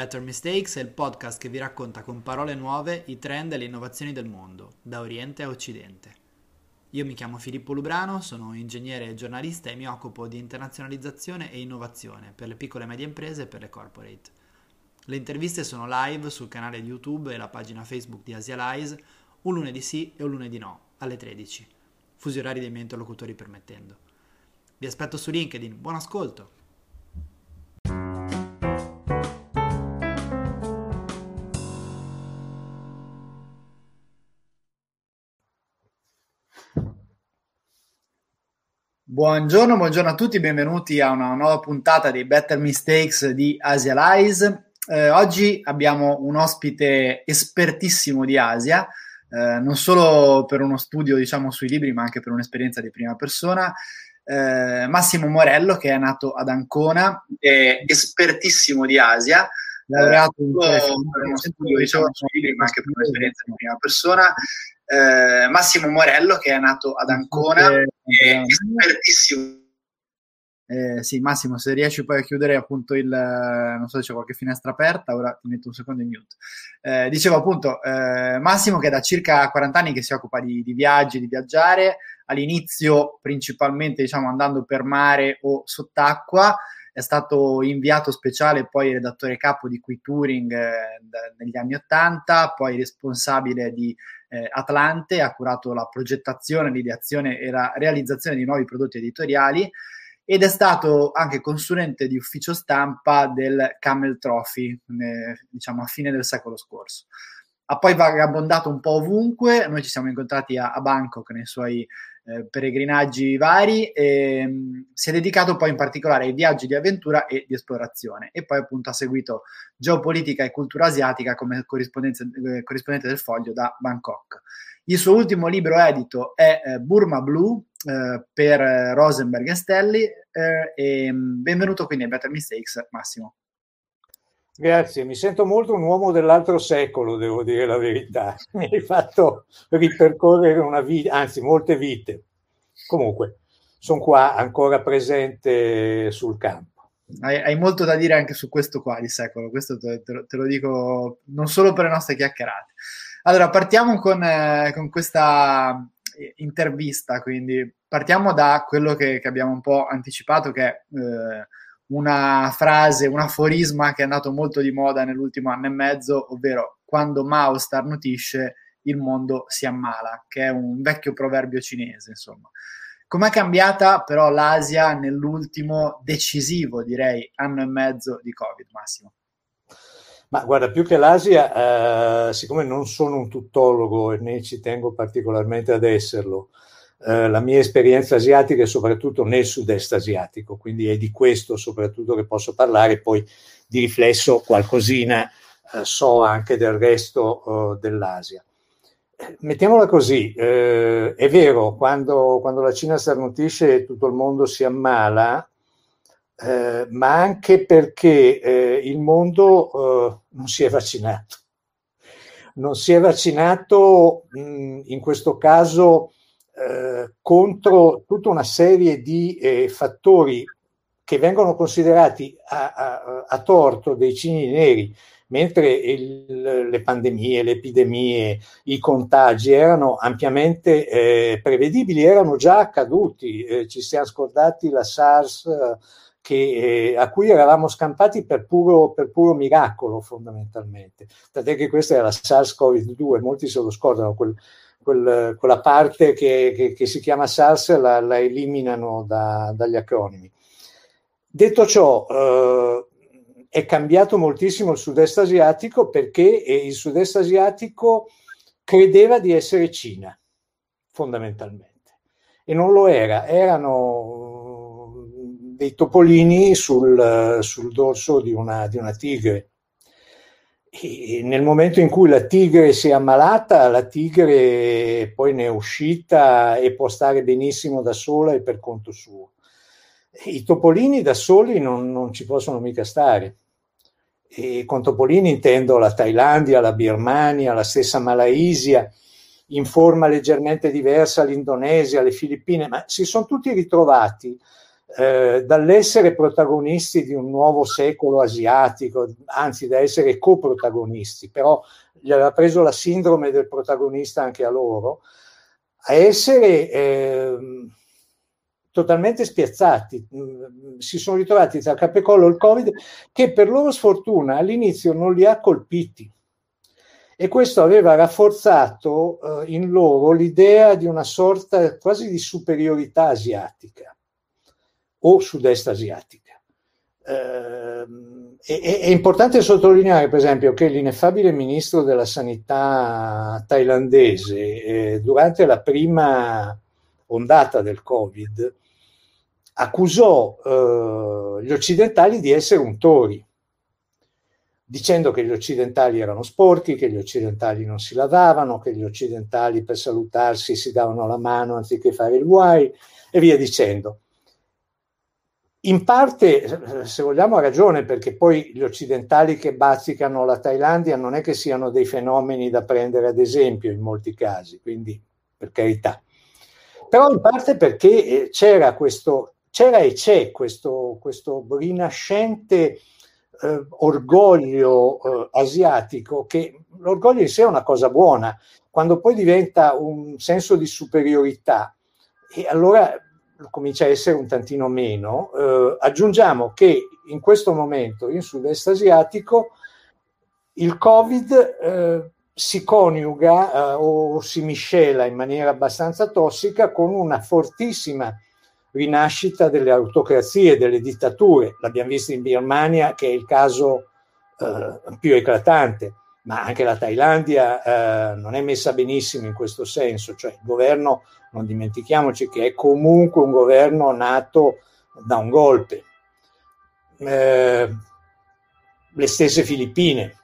Better Mistakes è il podcast che vi racconta con parole nuove i trend e le innovazioni del mondo, da Oriente a Occidente. Io mi chiamo Filippo Lubrano, sono ingegnere e giornalista e mi occupo di internazionalizzazione e innovazione per le piccole e medie imprese e per le corporate. Le interviste sono live sul canale YouTube e la pagina Facebook di Asialize, un lunedì sì e un lunedì no, alle 13, fusi orari dei miei interlocutori permettendo. Vi aspetto su LinkedIn, buon ascolto! Buongiorno, buongiorno a tutti, benvenuti a una nuova puntata dei Better Mistakes di Asialize. Eh, oggi abbiamo un ospite espertissimo di Asia, eh, non solo per uno studio diciamo, sui libri, ma anche per un'esperienza di prima persona. Eh, Massimo Morello, che è nato ad Ancona, è espertissimo di Asia, laureato in per uno studio diciamo, sui libri, ma anche per un'esperienza di prima persona eh, Massimo Morello che è nato ad Ancona, è espertissimo. Eh, sì, Massimo, se riesci poi a chiudere appunto il, non so se c'è qualche finestra aperta, ora ti metto un secondo in mute. Eh, dicevo appunto, eh, Massimo che da circa 40 anni che si occupa di, di viaggi, di viaggiare, all'inizio principalmente diciamo andando per mare o sott'acqua, è stato inviato speciale poi redattore capo di Qui Touring eh, negli anni 80, poi responsabile di eh, Atlante, ha curato la progettazione, l'ideazione e la realizzazione di nuovi prodotti editoriali ed è stato anche consulente di ufficio stampa del Camel Trophy, eh, diciamo a fine del secolo scorso. Ha poi vagabondato un po' ovunque, noi ci siamo incontrati a, a Bangkok nei suoi eh, peregrinaggi vari e mh, mm, si è dedicato poi in particolare ai viaggi di avventura e di esplorazione e poi appunto ha seguito geopolitica e cultura asiatica come eh, corrispondente del foglio da Bangkok. Il suo ultimo libro edito è eh, Burma Blue eh, per Rosenberg e Stelli e mm, benvenuto quindi a Better Mistakes Massimo. Grazie, mi sento molto un uomo dell'altro secolo, devo dire la verità. Mi hai fatto ripercorrere una vita, anzi molte vite. Comunque, sono qua ancora presente sul campo. Hai, hai, molto da dire anche su questo qua di secolo, questo te, te, lo, te lo, dico non solo per le nostre chiacchierate. Allora, partiamo con, eh, con questa eh, intervista, quindi partiamo da quello che, che abbiamo un po' anticipato, che è... Eh, una frase, un aforisma che è andato molto di moda nell'ultimo anno e mezzo, ovvero quando Mao starnutisce il mondo si ammala, che è un vecchio proverbio cinese, insomma. Com'è cambiata però l'Asia nell'ultimo decisivo, direi, anno e mezzo di Covid, Massimo? Ma guarda, più che l'Asia, eh, siccome non sono un tuttologo e ne ci tengo particolarmente ad esserlo, eh, la mia esperienza asiatica è soprattutto nel sud-est asiatico, quindi è di questo soprattutto che posso parlare, poi di riflesso qualcosina eh, so anche del resto eh, dell'Asia. Mettiamola così, eh, è vero, quando, quando, la Cina starnutisce tutto il mondo si ammala, eh, ma anche perché eh, il mondo non si è vaccinato. Non si è vaccinato mh, in questo caso eh, contro tutta una serie di eh, fattori che vengono considerati a, a, a torto dei cigni neri, mentre il, le pandemie, le epidemie, i contagi erano ampiamente eh, prevedibili, erano già accaduti, eh, ci siamo scordati la SARS che, eh, a cui eravamo scampati per puro, per puro, miracolo fondamentalmente, tant'è che questa era la SARS-CoV-2, molti se lo scordano, quel, quel, quella parte che, che, che, si chiama SARS la, la eliminano da, dagli acronimi. Detto ciò, eh, è cambiato moltissimo il sud-est asiatico perché il sud-est asiatico credeva di essere Cina, fondamentalmente, e non lo era, erano dei topolini sul, sul dorso di una, di una tigre. E nel momento in cui la tigre si è ammalata, la tigre poi ne è uscita e può stare benissimo da sola e per conto suo. I topolini da soli non, non ci possono mica stare. E con topolini intendo la Thailandia, la Birmania, la stessa Malaysia, in forma leggermente diversa l'Indonesia, le Filippine, ma si sono tutti ritrovati eh, dall'essere protagonisti di un nuovo secolo asiatico, anzi da essere coprotagonisti, però gli aveva preso la sindrome del protagonista anche a loro, a essere eh, totalmente spiazzati. Si sono ritrovati tra capo e il Covid che per loro sfortuna all'inizio non li ha colpiti e questo aveva rafforzato eh, in loro l'idea di una sorta quasi di superiorità asiatica o sud-est asiatica. Eh, è, è, importante sottolineare, per esempio, che l'ineffabile ministro della sanità thailandese, eh, durante la prima ondata del Covid, accusò eh, gli occidentali di essere untori, dicendo che gli occidentali erano sporchi, che gli occidentali non si lavavano, che gli occidentali per salutarsi si davano la mano anziché fare il guai e via dicendo. In parte, se vogliamo, ha ragione, perché poi gli occidentali che bazzicano la Thailandia non è che siano dei fenomeni da prendere ad esempio in molti casi, quindi per carità. Però in parte perché eh, c'era, questo, c'era e c'è questo, questo rinascente eh, orgoglio eh, asiatico, che l'orgoglio in sé è una cosa buona, quando poi diventa un senso di superiorità, e allora comincia a essere un tantino meno, eh, aggiungiamo che in questo momento in sud-est asiatico il Covid eh, si coniuga eh, o si miscela in maniera abbastanza tossica con una fortissima rinascita delle autocrazie, delle dittature. L'abbiamo visto in Birmania, che è il caso eh, più eclatante ma anche la Thailandia eh, non è messa benissimo in questo senso, cioè il governo, non dimentichiamoci che è comunque un governo nato da un golpe. Eh, le stesse Filippine,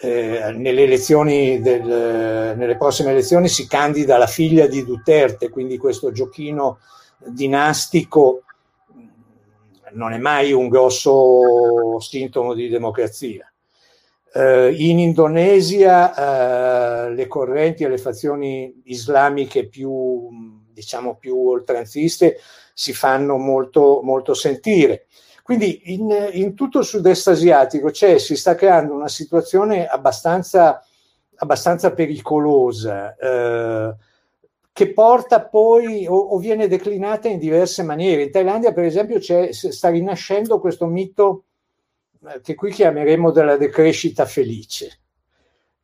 eh, nelle, elezioni del, nelle prossime elezioni si candida la figlia di Duterte, quindi questo giochino dinastico non è mai un grosso sintomo di democrazia. Uh, in Indonesia uh, le correnti e le fazioni islamiche più, diciamo, più oltranziste si fanno molto, molto sentire. Quindi in, in, tutto il sud-est asiatico si sta creando una situazione abbastanza, abbastanza pericolosa uh, che porta poi o, o, viene declinata in diverse maniere. In Thailandia, per esempio, sta rinascendo questo mito che qui chiameremo della decrescita felice,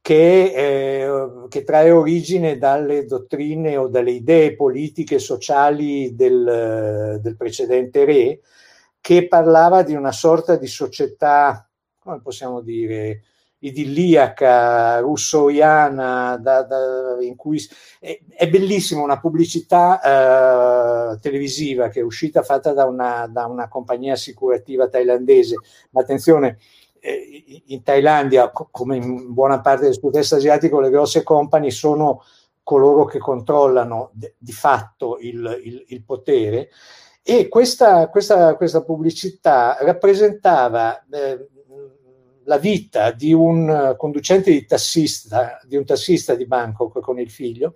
che, eh, che, trae origine dalle dottrine o dalle idee politiche e sociali del, del precedente re, che parlava di una sorta di società, come possiamo dire, idilliaca, russoiana, da, da, in cui è, è bellissima una pubblicità eh, televisiva che è uscita fatta da una, da una compagnia assicurativa thailandese, ma attenzione, eh, in Thailandia, come in buona parte del sud-est asiatico, le grosse company sono coloro che controllano di fatto il, il, il potere. E questa, questa, questa pubblicità rappresentava eh, la vita di un eh, conducente di tassista, di un tassista di Bangkok con il figlio,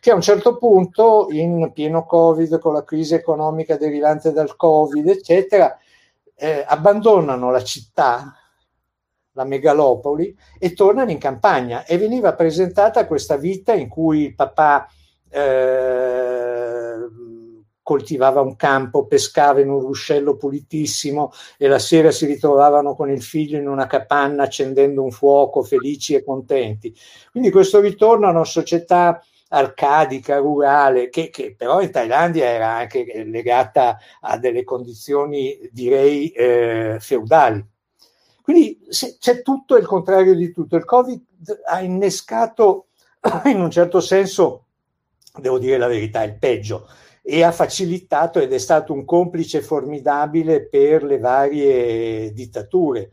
che a un certo punto, in pieno Covid, con la crisi economica derivante dal Covid, eccetera, eh, abbandonano la città, la megalopoli, e tornano in campagna. E veniva presentata questa vita in cui il papà eh, coltivava un campo, pescava in un ruscello pulitissimo e la sera si ritrovavano con il figlio in una capanna accendendo un fuoco, felici e contenti. Quindi questo ritorno a una società arcadica, rurale, che, che però in Thailandia era anche legata a delle condizioni, direi, eh, feudali. Quindi c'è tutto il contrario di tutto. Il Covid ha innescato, in un certo senso, devo dire la verità, il peggio e ha facilitato ed è stato un complice formidabile per le varie dittature,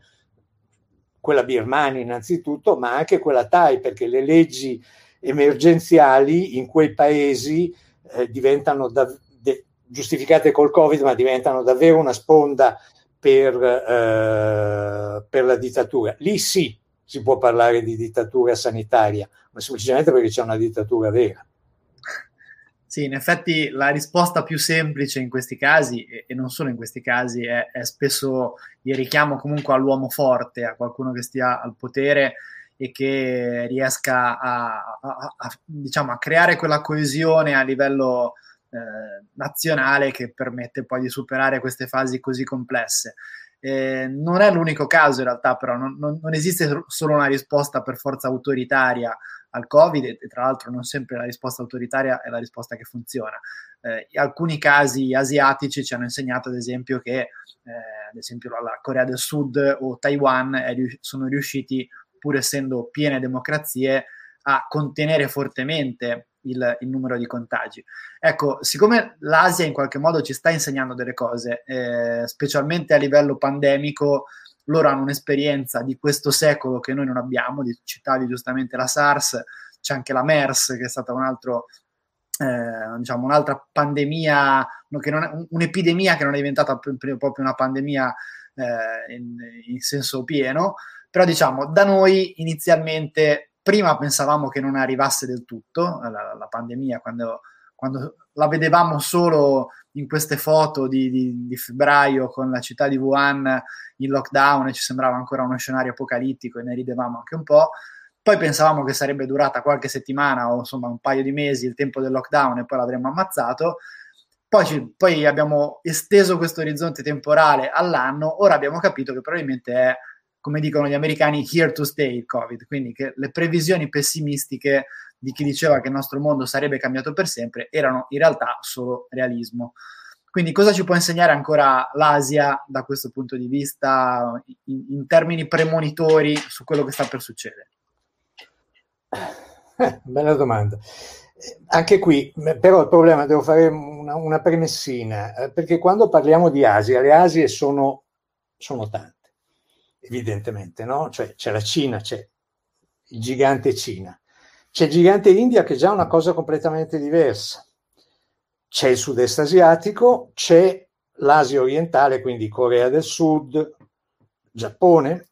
quella birmana innanzitutto, ma anche quella Thai, perché le leggi emergenziali in quei paesi eh, diventano da, de, giustificate col Covid, ma diventano davvero una sponda per, eh, per la dittatura. Lì sì si può parlare di dittatura sanitaria, ma semplicemente perché c'è una dittatura vera. Sì, in effetti la risposta più semplice in questi casi, e, non solo in questi casi, è, è, spesso il richiamo comunque all'uomo forte, a qualcuno che stia al potere e che riesca a, a, a, diciamo, a creare quella coesione a livello eh, nazionale che permette poi di superare queste fasi così complesse. Eh, non è l'unico caso in realtà, però non, non, non, esiste solo una risposta per forza autoritaria al Covid e, tra l'altro non sempre la risposta autoritaria è la risposta che funziona. Eh, alcuni casi asiatici ci hanno insegnato ad esempio che eh, ad esempio la Corea del Sud o Taiwan rius- sono riusciti pur essendo piene democrazie a contenere fortemente il, il, numero di contagi. Ecco, siccome l'Asia in qualche modo ci sta insegnando delle cose, eh, specialmente a livello pandemico, loro hanno un'esperienza di questo secolo che noi non abbiamo, di, citavi giustamente la SARS, c'è anche la MERS che è stata un altro, eh, diciamo, un'altra pandemia, che non un'epidemia che non è diventata proprio una pandemia eh, in, in senso pieno, però diciamo da noi inizialmente prima pensavamo che non arrivasse del tutto la, la pandemia quando, quando, la vedevamo solo in queste foto di, di, di, febbraio con la città di Wuhan in lockdown e ci sembrava ancora uno scenario apocalittico e ne ridevamo anche un po'. Poi pensavamo che sarebbe durata qualche settimana o insomma un paio di mesi il tempo del lockdown e poi l'avremmo ammazzato. Poi, ci, poi abbiamo esteso questo orizzonte temporale all'anno, ora abbiamo capito che probabilmente è come dicono gli americani, here to stay il Covid, quindi che le previsioni pessimistiche di chi diceva che il nostro mondo sarebbe cambiato per sempre erano in realtà solo realismo. Quindi cosa ci può insegnare ancora l'Asia da questo punto di vista in, in termini premonitori su quello che sta per succedere? Eh, bella domanda. Anche qui, però il problema, devo fare una, una premessina, eh, perché quando parliamo di Asia, le Asie sono, sono tante evidentemente, no? Cioè c'è la Cina, c'è il gigante Cina, c'è il gigante India che è già una cosa completamente diversa, c'è il sud-est asiatico, c'è l'Asia orientale, quindi Corea del Sud, Giappone,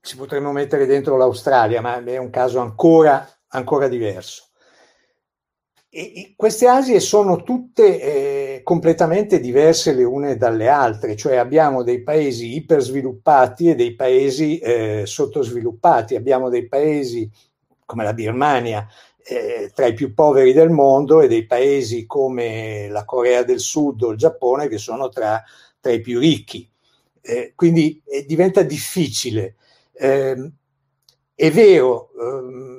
ci potremmo mettere dentro l'Australia, ma è un caso ancora, ancora diverso. E queste Asie sono tutte eh, completamente diverse le une dalle altre, cioè abbiamo dei paesi ipersviluppati e dei paesi eh, sottosviluppati, abbiamo dei paesi come la Birmania eh, tra i più poveri del mondo e dei paesi come la Corea del Sud o il Giappone che sono tra, tra i più ricchi. Eh, quindi eh, diventa difficile. Ehm, è vero, ehm,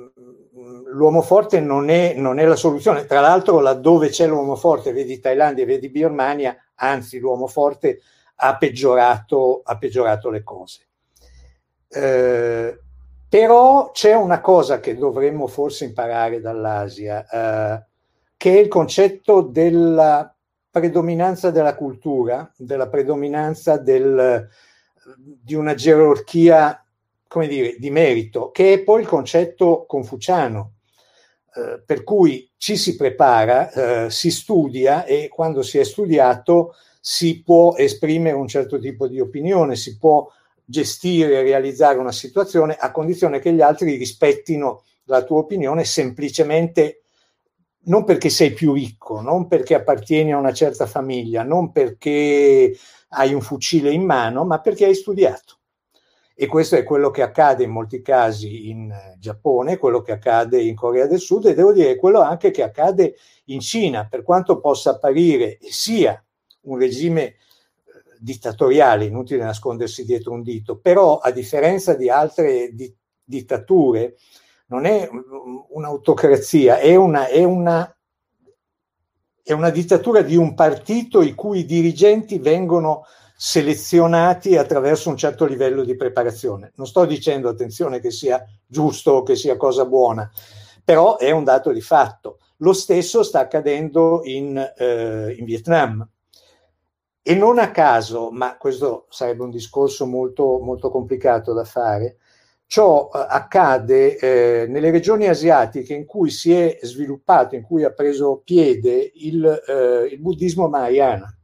l'uomo forte non è, non è, la soluzione. Tra l'altro, laddove c'è l'uomo forte, vedi Thailandia, vedi Birmania, anzi, l'uomo forte ha peggiorato, ha peggiorato le cose. Eh, però c'è una cosa che dovremmo forse imparare dall'Asia, eh, che è il concetto della predominanza della cultura, della predominanza del, di una gerarchia come dire, di merito, che è poi il concetto confuciano, eh, per cui ci si prepara, eh, si studia e quando si è studiato si può esprimere un certo tipo di opinione, si può gestire e realizzare una situazione a condizione che gli altri rispettino la tua opinione semplicemente non perché sei più ricco, non perché appartieni a una certa famiglia, non perché hai un fucile in mano, ma perché hai studiato. E questo è quello che accade in molti casi in eh, Giappone, quello che accade in Corea del Sud e devo dire quello anche che accade in Cina, per quanto possa apparire sia un regime eh, dittatoriale, inutile nascondersi dietro un dito, però a differenza di altre di, dittature non è un'autocrazia, è una, è, una, è una dittatura di un partito i cui dirigenti vengono selezionati attraverso un certo livello di preparazione. Non sto dicendo, attenzione, che sia giusto o che sia cosa buona, però è un dato di fatto. Lo stesso sta accadendo in, eh, in Vietnam. E non a caso, ma questo sarebbe un discorso molto, molto complicato da fare, ciò eh, accade eh, nelle regioni asiatiche in cui si è sviluppato, in cui ha preso piede il, eh, il buddismo mahayana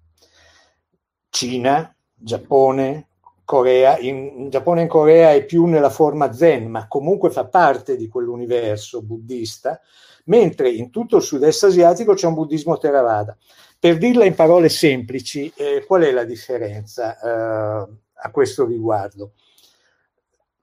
Cina, Giappone, Corea, in, Giappone e Corea è più nella forma zen, ma comunque fa parte di quell'universo buddista, mentre in tutto il sud-est asiatico c'è un buddismo Theravada. Per dirla in parole semplici, eh, qual è la differenza eh, a questo riguardo?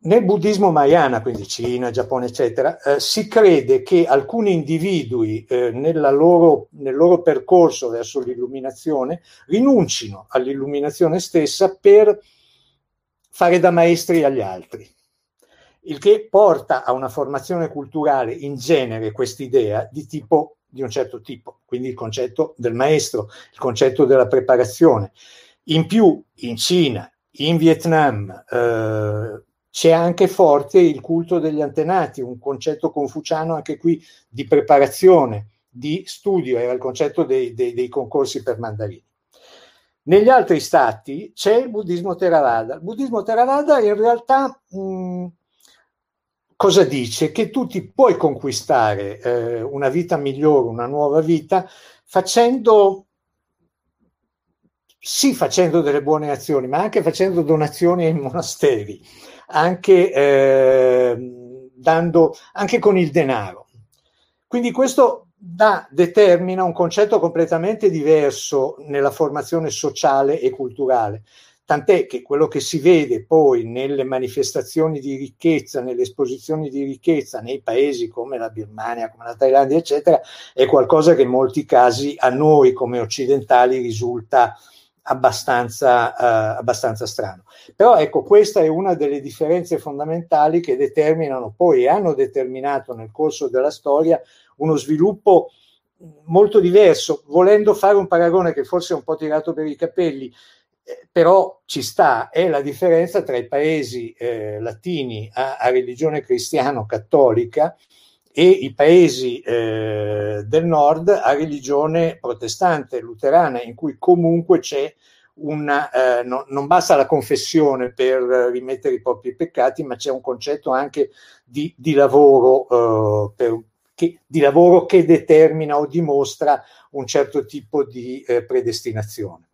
Nel buddismo Mahayana, quindi Cina, Giappone, eccetera, eh, si crede che alcuni individui eh, loro, nel loro percorso verso l'illuminazione rinuncino all'illuminazione stessa per fare da maestri agli altri. Il che porta a una formazione culturale in genere quest'idea di tipo di un certo tipo, quindi il concetto del maestro, il concetto della preparazione. In più, in Cina, in Vietnam, eh, c'è anche forte il culto degli antenati, un concetto confuciano anche qui di preparazione, di studio, era il concetto dei, dei, dei concorsi per mandarini. Negli altri stati c'è il buddismo Theravada. Il buddismo Theravada in realtà mh, cosa dice? Che tu ti puoi conquistare eh, una vita migliore, una nuova vita, facendo sì facendo delle buone azioni, ma anche facendo donazioni ai monasteri anche, eh, dando, anche con il denaro. Quindi questo da, determina un concetto completamente diverso nella formazione sociale e culturale. Tant'è che quello che si vede poi nelle manifestazioni di ricchezza, nelle esposizioni di ricchezza nei paesi come la Birmania, come la Thailandia, eccetera, è qualcosa che in molti casi a noi come occidentali risulta abbastanza, uh, abbastanza strano. Però ecco, questa è una delle differenze fondamentali che determinano poi e hanno determinato nel corso della storia uno sviluppo molto diverso, volendo fare un paragone che forse è un po' tirato per i capelli, eh, però ci sta, è la differenza tra i paesi eh, latini a, a religione cristiano-cattolica e i paesi eh, del nord a religione protestante, luterana, in cui comunque c'è una, eh, no, non basta la confessione per rimettere i propri peccati, ma c'è un concetto anche di, di lavoro, eh, per, che, di lavoro che determina o dimostra un certo tipo di eh, predestinazione.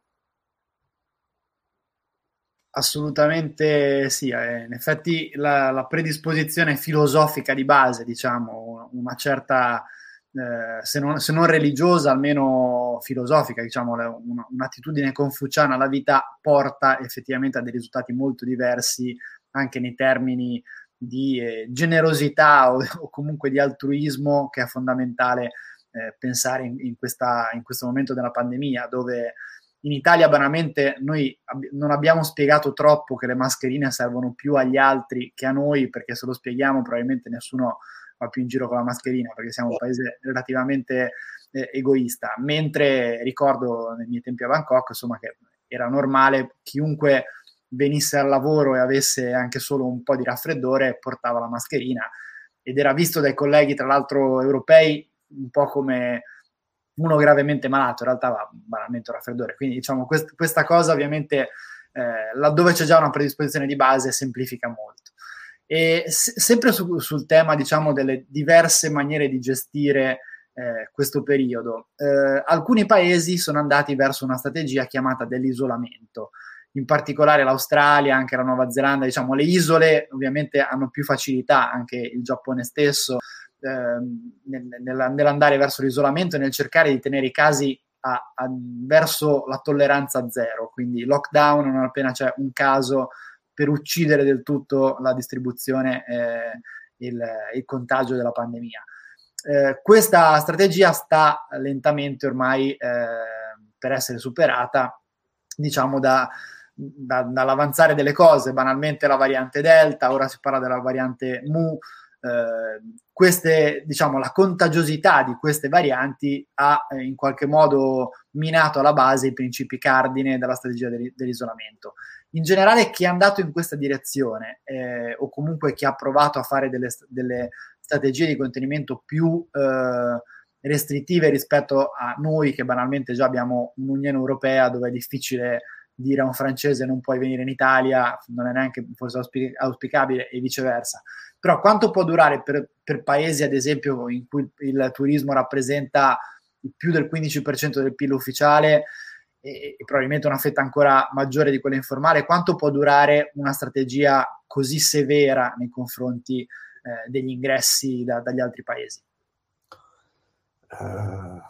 Assolutamente sì, eh, in effetti la, la, predisposizione filosofica di base, diciamo, una certa, eh, se, non, se, non, religiosa, almeno filosofica, diciamo, una, un'attitudine confuciana alla vita porta effettivamente a dei risultati molto diversi anche nei termini di eh, generosità o, o, comunque di altruismo che è fondamentale eh, pensare in, in, questa, in questo momento della pandemia, dove in Italia banalmente noi ab- non abbiamo spiegato troppo che le mascherine servono più agli altri che a noi, perché se lo spieghiamo probabilmente nessuno va più in giro con la mascherina, perché siamo un paese relativamente eh, egoista. Mentre ricordo nei miei tempi a Bangkok, insomma, che era normale chiunque venisse al lavoro e avesse anche solo un po' di raffreddore portava la mascherina ed era visto dai colleghi, tra l'altro europei, un po' come uno gravemente malato, in realtà va banalmente un raffreddore. Quindi diciamo quest- questa cosa ovviamente eh, laddove c'è già una predisposizione di base semplifica molto. E se- sempre su- sul tema diciamo delle diverse maniere di gestire eh, questo periodo, eh, alcuni paesi sono andati verso una strategia chiamata dell'isolamento. In particolare l'Australia, anche la Nuova Zelanda, diciamo le isole ovviamente hanno più facilità, anche il Giappone stesso, nell'andare verso l'isolamento e nel cercare di tenere i casi a, a, verso la tolleranza zero, quindi lockdown non appena c'è un caso per uccidere del tutto la distribuzione eh, il, il, contagio della pandemia. Eh, questa strategia sta lentamente ormai eh, per essere superata, diciamo, da, da, dall'avanzare delle cose, banalmente la variante Delta, ora si parla della variante Mu, queste, diciamo, la contagiosità di queste varianti ha eh, in qualche modo minato alla base i principi cardine della strategia dell'isolamento. In generale, chi è andato in questa direzione eh, o comunque chi ha provato a fare delle, delle strategie di contenimento più eh, restrittive rispetto a noi che banalmente già abbiamo un'Unione Europea dove è difficile dire a un francese non puoi venire in Italia, non è neanche forse auspicabile e viceversa. Però quanto può durare per, per paesi, ad esempio, in cui il turismo rappresenta più del 15% del PIL ufficiale e, e, probabilmente una fetta ancora maggiore di quella informale, quanto può durare una strategia così severa nei confronti eh, degli ingressi da, dagli altri paesi? Uh,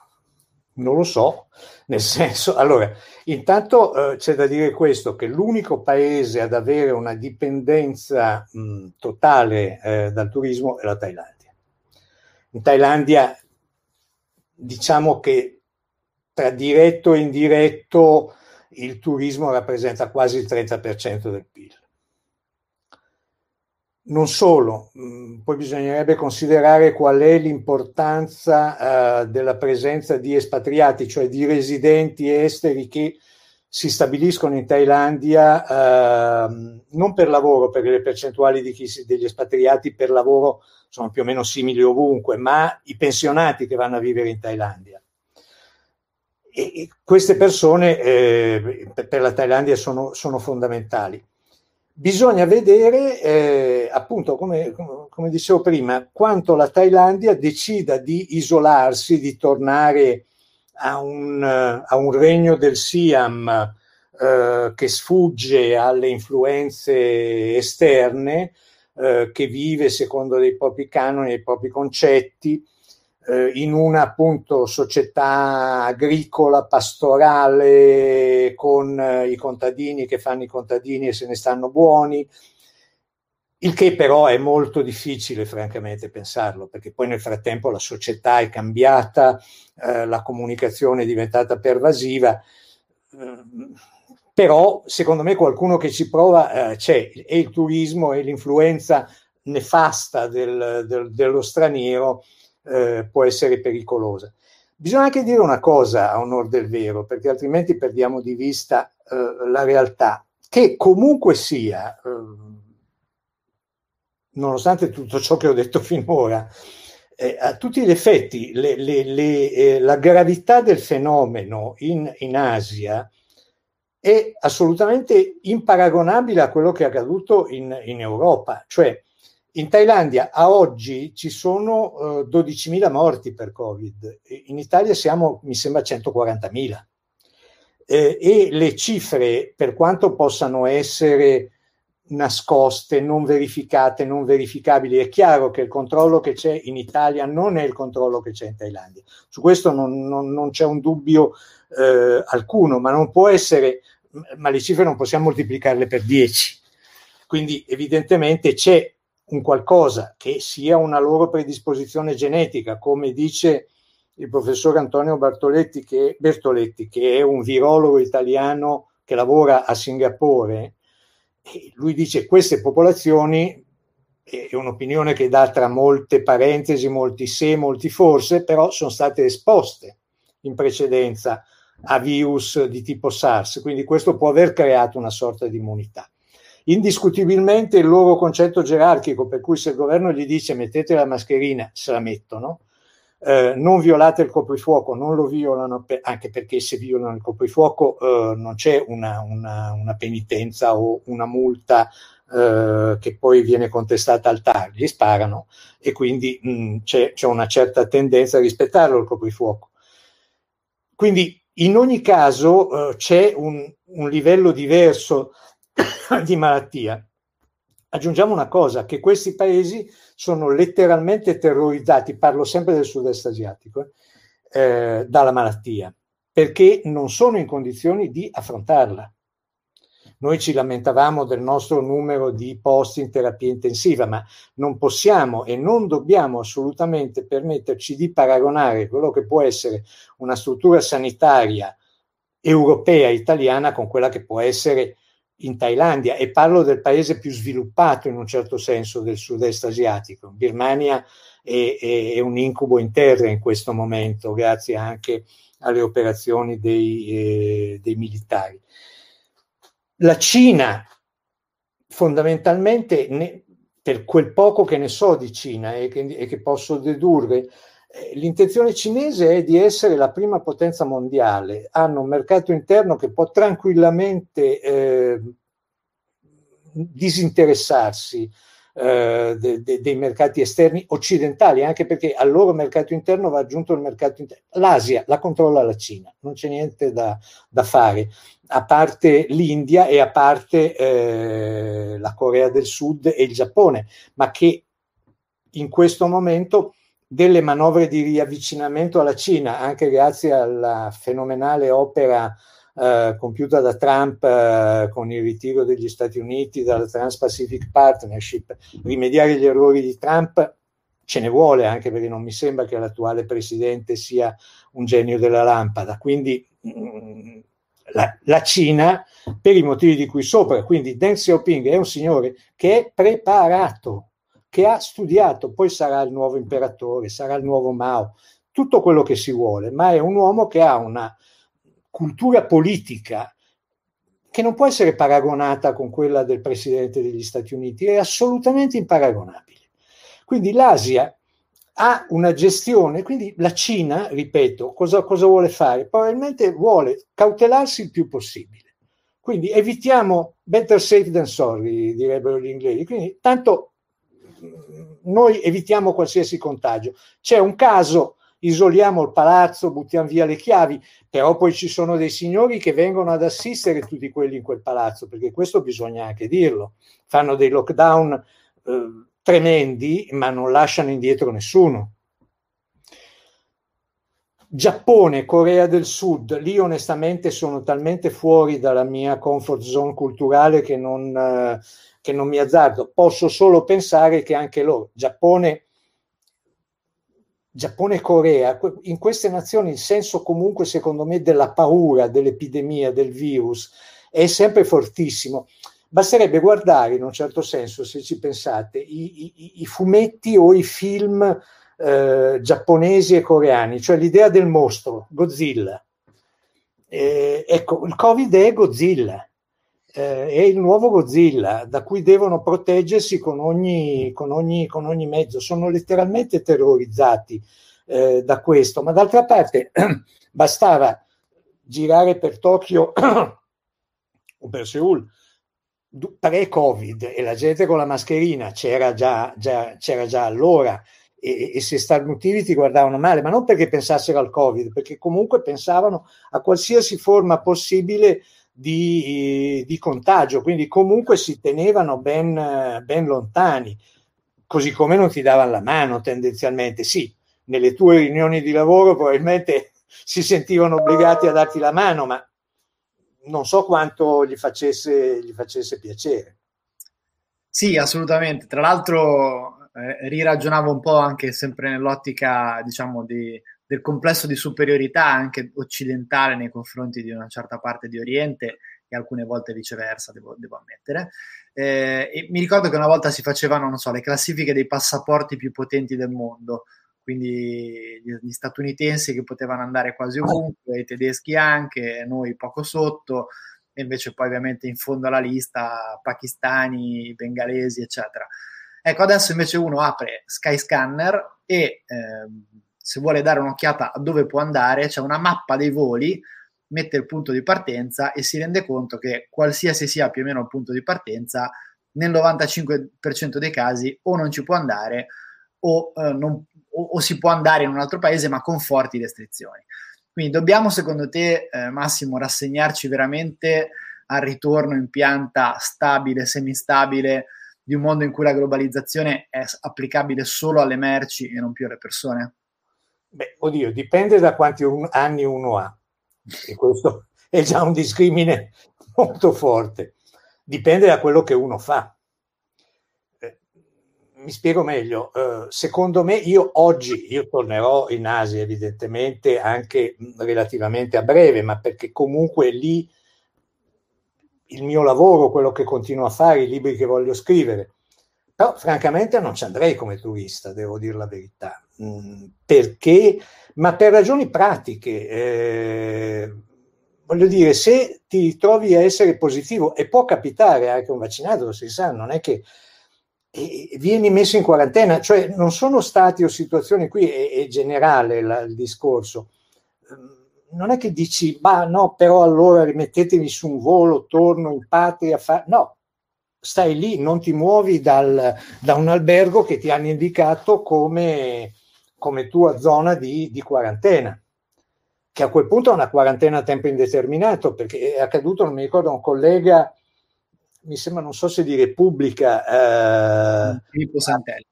non lo so, nel senso, allora, intanto uh, c'è da dire questo, che l'unico paese ad avere una dipendenza mh, totale eh, dal turismo è la Thailandia. In Thailandia diciamo che tra diretto e indiretto il turismo rappresenta quasi il 30% del PIL. Non solo, mm, poi bisognerebbe considerare qual è l'importanza uh, della presenza di espatriati, cioè di residenti esteri che si stabiliscono in Thailandia uh, non per lavoro, perché le percentuali chi, degli espatriati per lavoro sono più o meno simili ovunque, ma i pensionati che vanno a vivere in Thailandia e queste persone eh, per la Thailandia sono, sono, fondamentali. Bisogna vedere, eh, appunto, come, come, dicevo prima, quanto la Thailandia decida di isolarsi, di tornare a un, a un regno del Siam eh, che sfugge alle influenze esterne, eh, che vive secondo dei propri canoni, dei propri concetti, eh, in una appunto società agricola, pastorale, con eh, i contadini che fanno i contadini e se ne stanno buoni, il che però è molto difficile francamente pensarlo, perché poi nel frattempo la società è cambiata, eh, la comunicazione è diventata pervasiva, però secondo me qualcuno che ci prova eh, c'è, e il turismo e l'influenza nefasta del, del, dello straniero eh, può essere pericolosa. Bisogna anche dire una cosa a onore del vero, perché altrimenti perdiamo di vista eh, la realtà, che comunque sia, eh, nonostante tutto ciò che ho detto finora, eh, a tutti gli effetti le, le, le, eh, la gravità del fenomeno in, in Asia è assolutamente imparagonabile a quello che è accaduto in, in Europa, cioè in Thailandia a oggi ci sono eh, 12.000 morti per Covid, in Italia siamo, mi sembra, 140.000. Eh, e le cifre, per quanto possano essere nascoste, non verificate, non verificabili, è chiaro che il controllo che c'è in Italia non è il controllo che c'è in Thailandia. Su questo non, non, non c'è un dubbio eh, alcuno, ma non può essere, ma le cifre non possiamo moltiplicarle per 10. Quindi evidentemente c'è un qualcosa che sia una loro predisposizione genetica, come dice il professor Antonio Bertoletti che, Bertoletti, che è un virologo italiano che lavora a Singapore, lui dice queste popolazioni, è un'opinione che dà tra molte parentesi, molti se, molti forse, però sono state esposte in precedenza a virus di tipo SARS, quindi questo può aver creato una sorta di immunità indiscutibilmente il loro concetto gerarchico, per cui se il governo gli dice mettete la mascherina, se la mettono, eh, non violate il coprifuoco, non lo violano, per, anche perché se violano il coprifuoco eh, non c'è una, una, una, penitenza o una multa eh, che poi viene contestata al TAR, gli sparano e quindi mh, c'è, c'è una certa tendenza a rispettarlo il coprifuoco. Quindi in ogni caso eh, c'è un, un livello diverso di malattia. Aggiungiamo una cosa, che questi paesi sono letteralmente terrorizzati, parlo sempre del sud-est asiatico, eh, dalla malattia, perché non sono in condizioni di affrontarla. Noi ci lamentavamo del nostro numero di posti in terapia intensiva, ma non possiamo e non dobbiamo assolutamente permetterci di paragonare quello che può essere una struttura sanitaria europea, italiana, con quella che può essere in Thailandia e parlo del paese più sviluppato in un certo senso del sud-est asiatico. Birmania è, è, è, un incubo in terra in questo momento, grazie anche alle operazioni dei, eh, dei militari. La Cina, fondamentalmente, ne, per quel poco che ne so di Cina e che, e che posso dedurre, l'intenzione cinese è di essere la prima potenza mondiale, hanno un mercato interno che può tranquillamente eh, disinteressarsi eh, de, de, dei mercati esterni occidentali, anche perché al loro mercato interno va aggiunto il mercato interno. L'Asia la controlla la Cina, non c'è niente da, da fare, a parte l'India e a parte eh, la Corea del Sud e il Giappone, ma che in questo momento delle manovre di riavvicinamento alla Cina, anche grazie alla fenomenale opera eh, compiuta da Trump eh, con il ritiro degli Stati Uniti dalla Trans-Pacific Partnership, rimediare gli errori di Trump ce ne vuole anche perché non mi sembra che l'attuale presidente sia un genio della lampada. Quindi mm, la, la, Cina, per i motivi di cui sopra, quindi Deng Xiaoping è un signore che è preparato che ha studiato, poi sarà il nuovo imperatore, sarà il nuovo Mao, tutto quello che si vuole, ma è un uomo che ha una cultura politica che non può essere paragonata con quella del presidente degli Stati Uniti, è assolutamente imparagonabile. Quindi l'Asia ha una gestione, quindi la Cina, ripeto, cosa, cosa vuole fare? Probabilmente vuole cautelarsi il più possibile. Quindi evitiamo better safe than sorry, direbbero gli inglesi. Quindi tanto noi evitiamo qualsiasi contagio. C'è un caso, isoliamo il palazzo, buttiamo via le chiavi, però poi ci sono dei signori che vengono ad assistere tutti quelli in quel palazzo, perché questo bisogna anche dirlo. Fanno dei lockdown eh, tremendi, ma non lasciano indietro nessuno. Giappone, Corea del Sud, lì onestamente sono talmente fuori dalla mia comfort zone culturale che non, eh, che non mi azzardo, posso solo pensare che anche loro, Giappone, Giappone e Corea, in queste nazioni il senso comunque secondo me della paura, dell'epidemia, del virus è sempre fortissimo. Basterebbe guardare in un certo senso, se ci pensate, i, i, i fumetti o i film eh, giapponesi e coreani, cioè l'idea del mostro, Godzilla. Eh, ecco, il Covid è Godzilla eh, è il nuovo Godzilla da cui devono proteggersi con ogni, con ogni, con ogni mezzo. Sono letteralmente terrorizzati eh, da questo, ma d'altra parte bastava girare per Tokyo o per Seoul pre-Covid e la gente con la mascherina c'era già, già, c'era già allora e, e se starnutivi ti guardavano male, ma non perché pensassero al Covid, perché comunque pensavano a qualsiasi forma possibile di, di contagio, quindi comunque si tenevano ben, ben lontani, così come non ti davano la mano tendenzialmente. Sì, nelle tue riunioni di lavoro probabilmente si sentivano obbligati a darti la mano, ma non so quanto gli facesse, gli facesse piacere. Sì, assolutamente. Tra l'altro eh, riragionavo un po' anche sempre nell'ottica, diciamo, di, del complesso di superiorità anche occidentale nei confronti di una certa parte di Oriente e alcune volte viceversa, devo, devo ammettere. Eh, mi ricordo che una volta si facevano, so, le classifiche dei passaporti più potenti del mondo, quindi gli, gli statunitensi che potevano andare quasi ovunque, i tedeschi anche, noi poco sotto, e invece poi ovviamente in fondo alla lista pakistani, bengalesi, eccetera. Ecco, adesso invece uno apre Skyscanner e... Eh, se vuole dare un'occhiata a dove può andare, c'è una mappa dei voli, mette il punto di partenza e si rende conto che qualsiasi sia più o meno il punto di partenza, nel 95% dei casi o non ci può andare o, eh, non, o, o si può andare in un altro paese ma con forti restrizioni. Quindi dobbiamo secondo te, eh, Massimo, rassegnarci veramente al ritorno in pianta stabile, semistabile di un mondo in cui la globalizzazione è applicabile solo alle merci e non più alle persone? Beh, oddio, dipende da quanti un, anni uno ha, e questo è già un discrimine molto forte. Dipende da quello che uno fa. Eh, mi spiego meglio. Eh, secondo me, io oggi, io tornerò in Asia evidentemente anche relativamente a breve, ma perché comunque lì il mio lavoro, quello che continuo a fare, i libri che voglio scrivere, però francamente non ci andrei come turista, devo dire la verità. Perché? Ma per ragioni pratiche. Eh, voglio dire, se ti trovi a essere positivo, e può capitare anche un vaccinato, si sa, non è che vieni messo in quarantena, cioè non sono stati o situazioni qui, è, è generale la, il discorso, mm, non è che dici, ma no, però allora rimettetemi su un volo, torno in patria, fa... no, stai lì, non ti muovi dal, da un albergo che ti hanno indicato come, come tua zona di, di, quarantena, che a quel punto è una quarantena a tempo indeterminato, perché è accaduto, non mi ricordo, un collega, mi sembra, non so se di Repubblica, eh, Filippo Santelli.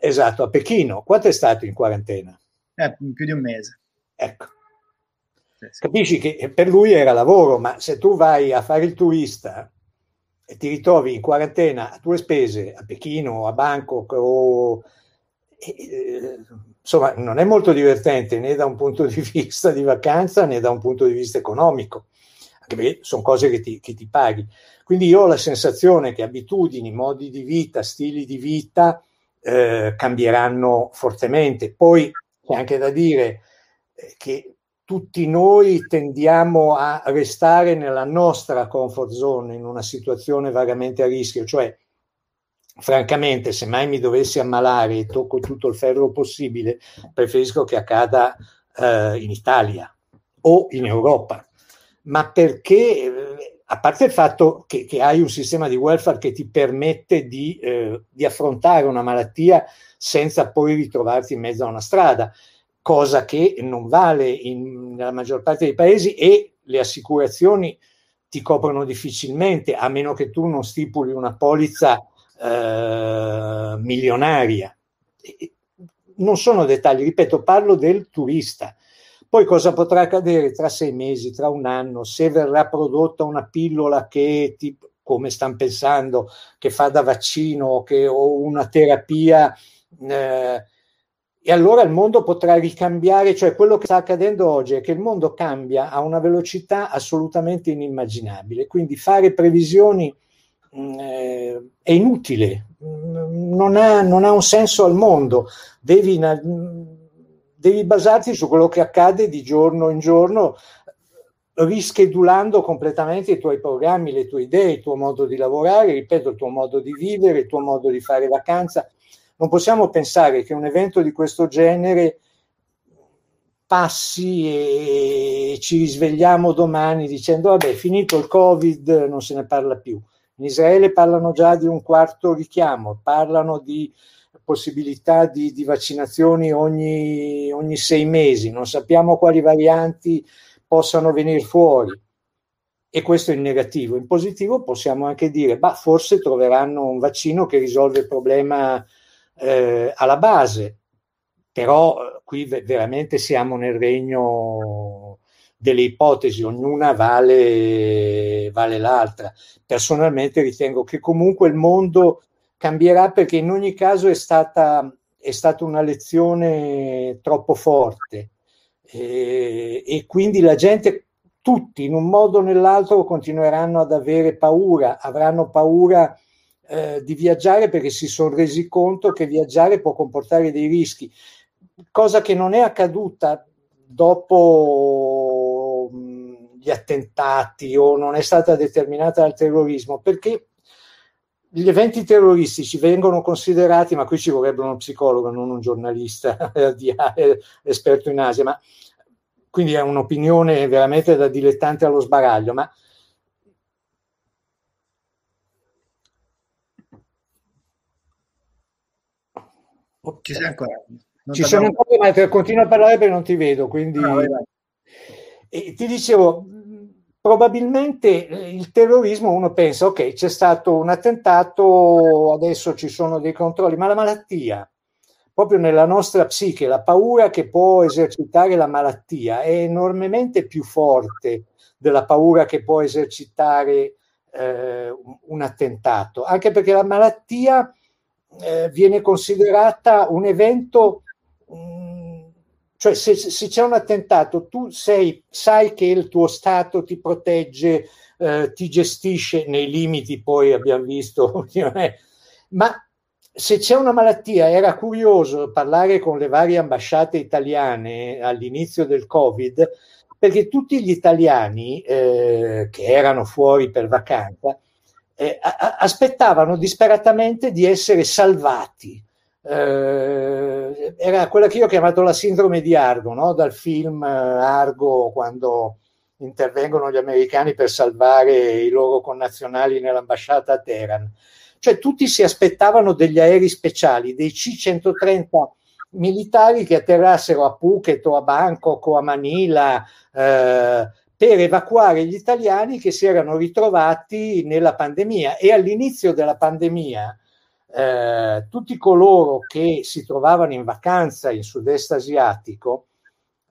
Esatto, a Pechino. Quanto è stato in quarantena? Eh, più di un mese. Ecco. Capisci che per lui era lavoro, ma se tu vai a fare il turista e ti ritrovi in quarantena a tue spese a Pechino, a Bangkok o eh, insomma non è molto divertente né da un punto di vista di vacanza né da un punto di vista economico, anche perché sono cose che ti, che ti paghi. Quindi io ho la sensazione che abitudini, modi di vita, stili di vita eh, cambieranno fortemente. Poi c'è anche da dire eh, che tutti noi tendiamo a restare nella nostra comfort zone in una situazione vagamente a rischio, cioè francamente se mai mi dovessi ammalare e tocco tutto il ferro possibile, preferisco che accada eh, in Italia o in Europa, ma perché a parte il fatto che, che, hai un sistema di welfare che ti permette di, eh, di affrontare una malattia senza poi ritrovarti in mezzo a una strada, cosa che non vale in, nella maggior parte dei paesi e le assicurazioni ti coprono difficilmente, a meno che tu non stipuli una polizza eh, milionaria. Non sono dettagli, ripeto, parlo del turista. Poi cosa potrà accadere tra sei mesi, tra un anno, se verrà prodotta una pillola che, tipo, come stanno pensando, che fa da vaccino che, o una terapia eh, e allora il mondo potrà ricambiare, cioè quello che sta accadendo oggi è che il mondo cambia a una velocità assolutamente inimmaginabile, quindi fare previsioni mm, eh, è inutile, non ha, non ha, un senso al mondo, devi, devi basarti su quello che accade di giorno in giorno, rischedulando completamente i tuoi programmi, le tue idee, il tuo modo di lavorare, ripeto, il tuo modo di vivere, il tuo modo di fare vacanza. Non possiamo pensare che un evento di questo genere passi e ci risvegliamo domani dicendo vabbè finito il covid non se ne parla più in Israele parlano già di un quarto richiamo parlano di possibilità di, di vaccinazioni ogni, ogni sei mesi. Non sappiamo quali varianti possano venire fuori. E questo è il negativo. In positivo possiamo anche dire bah forse troveranno un vaccino che risolve il problema eh, alla base, però eh, qui veramente siamo nel regno delle ipotesi, ognuna vale, vale l'altra. Personalmente ritengo che comunque il mondo cambierà perché in ogni caso è stata, è stata una lezione troppo forte e, e quindi la gente, tutti in un modo o nell'altro continueranno ad avere paura, avranno paura eh, di viaggiare perché si sono resi conto che viaggiare può comportare dei rischi, cosa che non è accaduta dopo gli attentati o non è stata determinata dal terrorismo, perché gli eventi terroristici vengono considerati, ma qui ci vorrebbe uno psicologo, non un giornalista di, esperto in Asia, ma quindi è un'opinione veramente da dilettante allo sbaraglio, ma Ci sei ancora? Non Ci sono ancora, ma continuo a parlare perché non ti vedo, quindi... No, e ti dicevo, probabilmente eh, il terrorismo uno pensa, ok, c'è stato un attentato, adesso ci sono dei controlli, ma la malattia, proprio nella nostra psiche, la paura che può esercitare la malattia è enormemente più forte della paura che può esercitare eh, un attentato, anche perché la malattia eh, viene considerata un evento, mh, mm, cioè se, se, c'è un attentato tu sei, sai che il tuo Stato ti protegge, eh, ti gestisce nei limiti, poi abbiamo visto, ma se c'è una malattia, era curioso parlare con le varie ambasciate italiane all'inizio del Covid, perché tutti gli italiani eh, che erano fuori per vacanza eh, aspettavano disperatamente di essere salvati. Eh, era quella che io ho chiamato la sindrome di Argo, no? dal film eh, Argo quando intervengono gli americani per salvare i loro connazionali nell'ambasciata a Teheran. Cioè tutti si aspettavano degli aerei speciali, dei C-130 militari che atterrassero a Phuket o a Bangkok o a Manila eh, per evacuare gli italiani che si erano ritrovati nella pandemia e all'inizio della pandemia eh, tutti coloro che si trovavano in vacanza in sud-est asiatico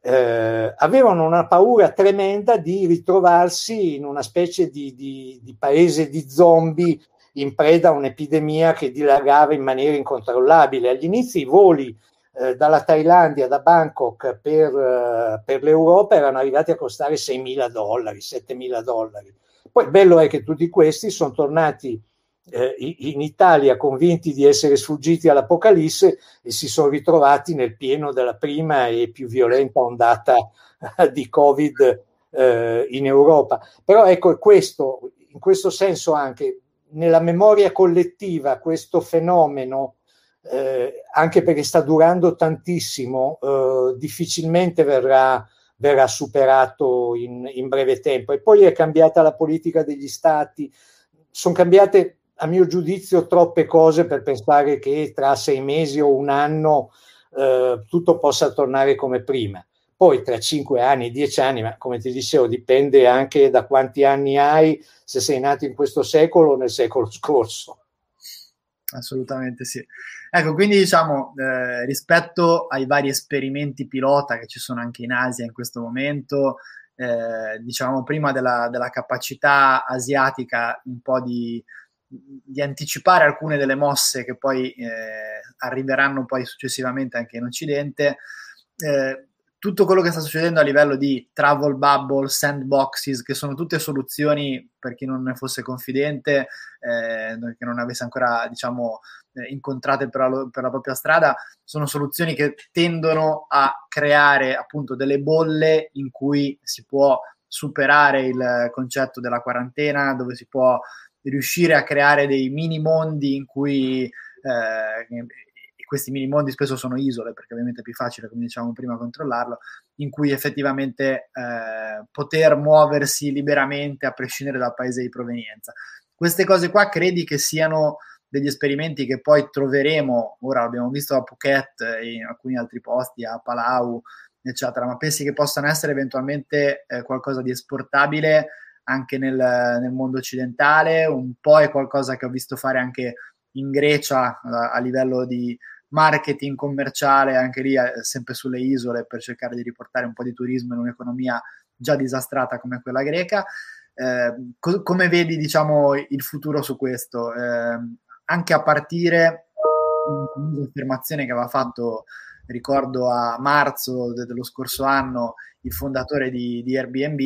eh, avevano una paura tremenda di ritrovarsi in una specie di, di, di paese di zombie in preda a un'epidemia che dilagava in maniera incontrollabile. Agli inizi i voli eh, dalla Thailandia, da Bangkok per, eh, per l'Europa erano arrivati a costare 6.000 dollari, 7.000 dollari. Poi bello è che tutti questi sono tornati eh, in Italia convinti di essere sfuggiti all'Apocalisse e si sono ritrovati nel pieno della prima e più violenta ondata di Covid eh, in Europa. Però ecco, questo, in questo senso anche nella memoria collettiva questo fenomeno eh, anche perché sta durando tantissimo, eh, difficilmente verrà, verrà superato in, in, breve tempo. E poi è cambiata la politica degli stati, sono cambiate, a mio giudizio, troppe cose per pensare che tra sei mesi o un anno eh, tutto possa tornare come prima. Poi tra cinque anni, dieci anni, ma come ti dicevo, dipende anche da quanti anni hai, se sei nato in questo secolo o nel secolo scorso. Assolutamente sì. Ecco, quindi diciamo, eh, rispetto ai vari esperimenti pilota che ci sono anche in Asia in questo momento, eh, diciamo prima della, della, capacità asiatica un po' di, di, anticipare alcune delle mosse che poi eh, arriveranno poi successivamente anche in Occidente, eh, tutto quello che sta succedendo a livello di travel bubble, sandboxes, che sono tutte soluzioni per chi non ne fosse confidente, eh, che non avesse ancora, diciamo, eh, incontrate per la, per la, propria strada, sono soluzioni che tendono a creare appunto delle bolle in cui si può superare il concetto della quarantena, dove si può riuscire a creare dei mini mondi in cui eh, questi mini mondi spesso sono isole, perché ovviamente è più facile, come dicevamo prima, controllarlo, in cui effettivamente eh, poter muoversi liberamente a prescindere dal paese di provenienza. Queste cose qua credi che siano degli esperimenti che poi troveremo, ora l'abbiamo visto a Phuket e in alcuni altri posti, a Palau, eccetera, ma pensi che possano essere eventualmente eh, qualcosa di esportabile anche nel, nel, mondo occidentale? Un po' è qualcosa che ho visto fare anche in Grecia a, a livello di marketing commerciale anche lì eh, sempre sulle isole per cercare di riportare un po' di turismo in un'economia già disastrata come quella greca. Eh, co- come vedi diciamo il futuro su questo? Eh, anche a partire da un'affermazione che aveva fatto ricordo a marzo de- dello scorso anno il fondatore di, di Airbnb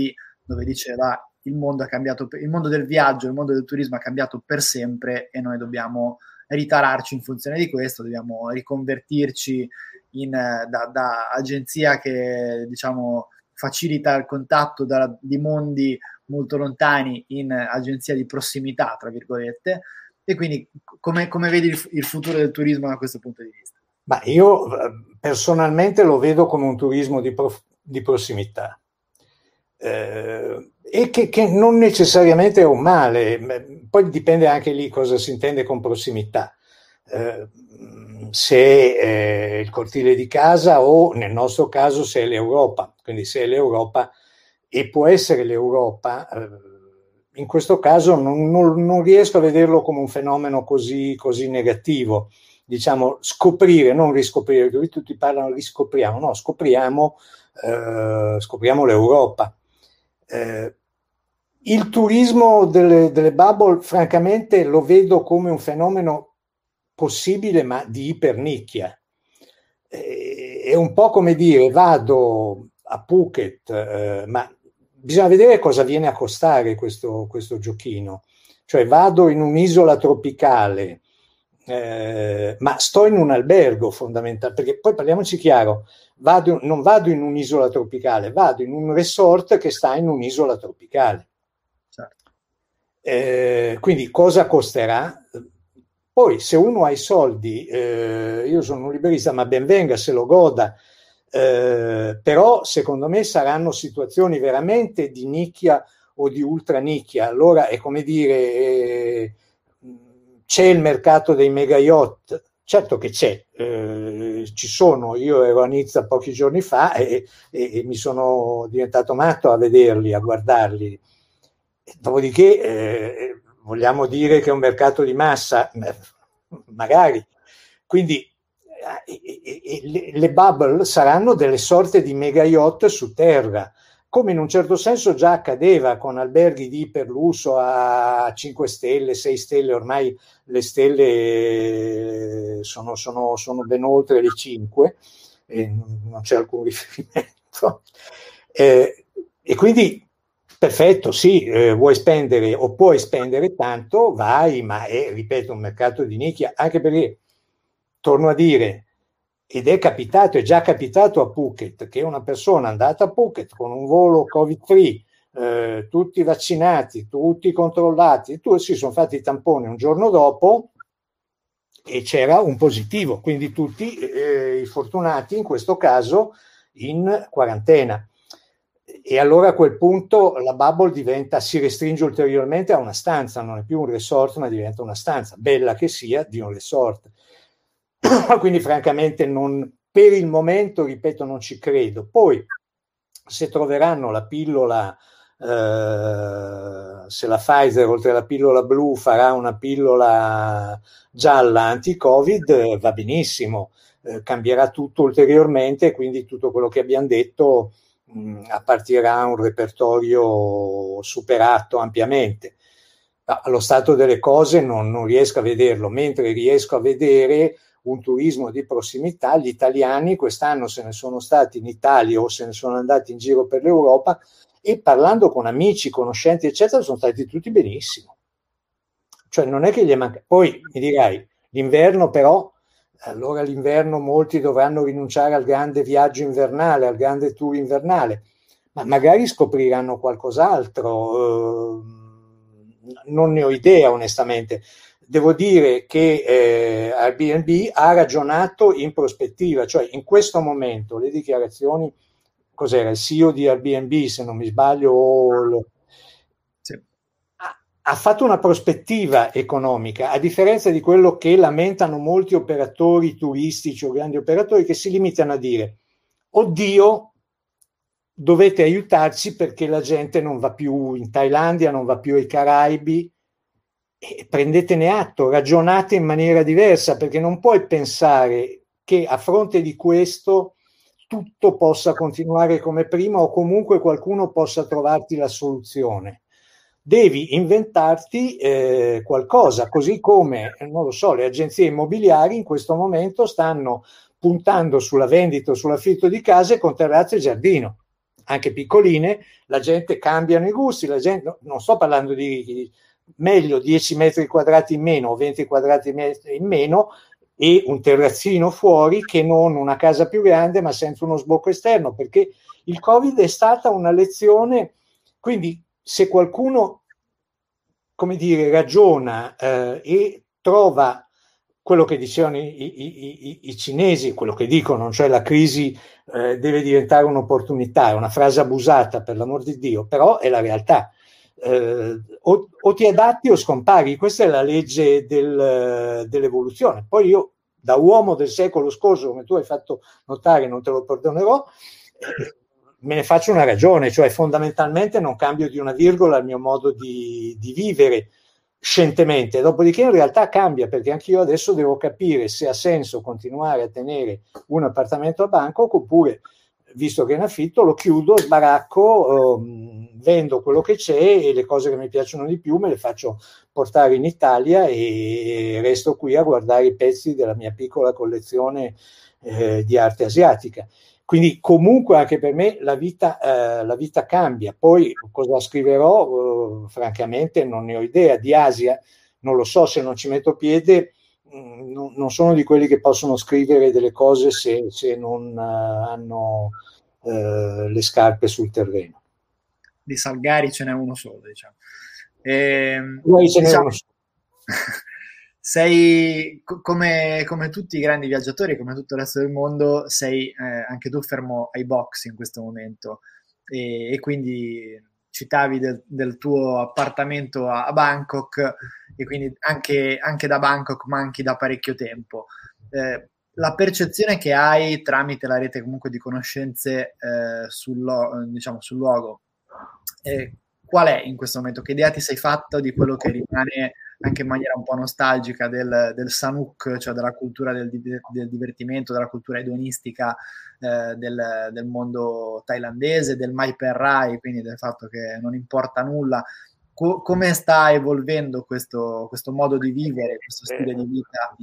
dove diceva il mondo, cambiato, il mondo del viaggio, il mondo del turismo ha cambiato per sempre e noi dobbiamo ritararci in funzione di questo, dobbiamo riconvertirci in, eh, da, da, agenzia che diciamo facilita il contatto da, di mondi molto lontani in agenzia di prossimità, tra virgolette. E quindi come, come vedi il, il futuro del turismo da questo punto di vista? Ma io eh, personalmente lo vedo come un turismo di, prof, di prossimità. Eh, e che, che, non necessariamente è un male, poi dipende anche lì cosa si intende con prossimità. Eh, se è il cortile di casa o nel nostro caso se è l'Europa, quindi se è l'Europa e può essere l'Europa, eh, in questo caso non, non, non, riesco a vederlo come un fenomeno così, così negativo, diciamo scoprire, non riscoprire, tutti parlano riscopriamo, no, scopriamo, eh, scopriamo l'Europa. Eh, il turismo delle, delle bubble, francamente, lo vedo come un fenomeno possibile, ma di ipernicchia. Eh, è un po' come dire, vado a Phuket, eh, ma bisogna vedere cosa viene a costare questo, questo giochino. Cioè vado in un'isola tropicale, eh, ma sto in un albergo fondamentalmente, perché poi parliamoci chiaro, vado, non vado in un'isola tropicale, vado in un resort che sta in un'isola tropicale. Eh, quindi cosa costerà? Poi se uno ha i soldi, eh, io sono un liberista, ma ben venga se lo goda, eh, però secondo me saranno situazioni veramente di nicchia o di ultra nicchia. Allora è come dire, eh, c'è il mercato dei mega yacht, certo che c'è, eh, ci sono, io ero a Nizza pochi giorni fa e, e, e, mi sono diventato matto a vederli, a guardarli. Dopodiché eh, vogliamo dire che è un mercato di massa, magari. Quindi eh, le bubble saranno delle sorte di mega yacht su terra, come in un certo senso già accadeva con alberghi di iperlusso a 5 stelle, 6 stelle, ormai le stelle sono, sono, sono ben oltre le 5 e non c'è alcun riferimento. Eh, e quindi perfetto, sì, eh, vuoi spendere o puoi spendere tanto, vai, ma è, ripeto, un mercato di nicchia, anche perché, torno a dire, ed è capitato, è già capitato a Phuket, che una persona andata a Phuket con un volo covid-free, eh, tutti vaccinati, tutti controllati, tutti si sono fatti i tamponi un giorno dopo e c'era un positivo, quindi tutti eh, i fortunati in questo caso in quarantena. E allora a quel punto la bubble diventa, si restringe ulteriormente a una stanza, non è più un resort, ma diventa una stanza, bella che sia, di un resort. Quindi francamente non, per il momento, ripeto, non ci credo. Poi se troveranno la pillola, eh, se la Pfizer oltre alla pillola blu farà una pillola gialla anti-Covid, va benissimo, eh, cambierà tutto ulteriormente, quindi tutto quello che abbiamo detto mh, mm, appartirà a un repertorio superato ampiamente. Allo stato delle cose non, non riesco a vederlo, mentre riesco a vedere un turismo di prossimità, gli italiani quest'anno se ne sono stati in Italia o se ne sono andati in giro per l'Europa e parlando con amici, conoscenti, eccetera, sono stati tutti benissimo. Cioè non è che gli manca. Poi mi dirai, l'inverno però, allora l'inverno molti dovranno rinunciare al grande viaggio invernale, al grande tour invernale, ma magari scopriranno qualcos'altro. Eh, non ne ho idea onestamente devo dire che eh, Airbnb ha ragionato in prospettiva, cioè in questo momento le dichiarazioni, cos'era il CEO di Airbnb se non mi sbaglio, ha, ha fatto una prospettiva economica, a differenza di quello che lamentano molti operatori turistici o grandi operatori che si limitano a dire, oddio, dovete aiutarci perché la gente non va più in Thailandia, non va più ai Caraibi, e prendetene atto, ragionate in maniera diversa, perché non puoi pensare che a fronte di questo tutto possa continuare come prima o comunque qualcuno possa trovarti la soluzione. Devi inventarti eh, qualcosa, così come, non lo so, le agenzie immobiliari in questo momento stanno puntando sulla vendita o sull'affitto di case con terrazze e giardino, anche piccoline, la gente cambia i gusti, la gente, non sto parlando di meglio 10 metri quadrati in meno o 20 quadrati in meno e un terrazzino fuori che non una casa più grande ma senza uno sbocco esterno perché il covid è stata una lezione. Quindi se qualcuno come dire ragiona eh, e trova quello che dicevano i, i, i, i, cinesi, quello che dicono, cioè la crisi eh, deve diventare un'opportunità, è una frase abusata per l'amor di Dio, però è la realtà eh, o, o, ti adatti o scompari. Questa è la legge del, dell'evoluzione. Poi io, da uomo del secolo scorso, come tu hai fatto notare, non te lo perdonerò, eh, me ne faccio una ragione, cioè fondamentalmente non cambio di una virgola il mio modo di, di vivere scientemente, dopodiché in realtà cambia perché anche io adesso devo capire se ha senso continuare a tenere un appartamento a Bangkok oppure visto che è in affitto, lo chiudo, sbaracco, um, vendo quello che c'è e le cose che mi piacciono di più me le faccio portare in Italia e resto qui a guardare i pezzi della mia piccola collezione eh, di arte asiatica. Quindi comunque anche per me la vita, eh, la vita cambia. Poi cosa scriverò, eh, francamente non ne ho idea. Di Asia non lo so, se non ci metto piede Mm, non sono di quelli che possono scrivere delle cose se, se non uh, hanno uh, le scarpe sul terreno. Di Salgari ce n'è uno solo, diciamo. E, ehm, ce diciamo, uno solo. sei come, come, tutti i grandi viaggiatori, come tutto il resto del mondo, sei eh, anche tu fermo ai box in questo momento e, e quindi citavi del, del, tuo appartamento a, a, Bangkok e quindi anche, anche, da Bangkok manchi da parecchio tempo. Eh, la percezione che hai tramite la rete comunque di conoscenze eh, sul, diciamo, sul luogo, eh, qual è in questo momento? Che idea ti sei fatta di quello che rimane anche in maniera un po' nostalgica del, del Sanuk, cioè della cultura del, del divertimento, della cultura edonistica eh, del, del, mondo thailandese, del Mai Per Rai, quindi del fatto che non importa nulla. Co- come sta evolvendo questo, questo, modo di vivere, questo stile di vita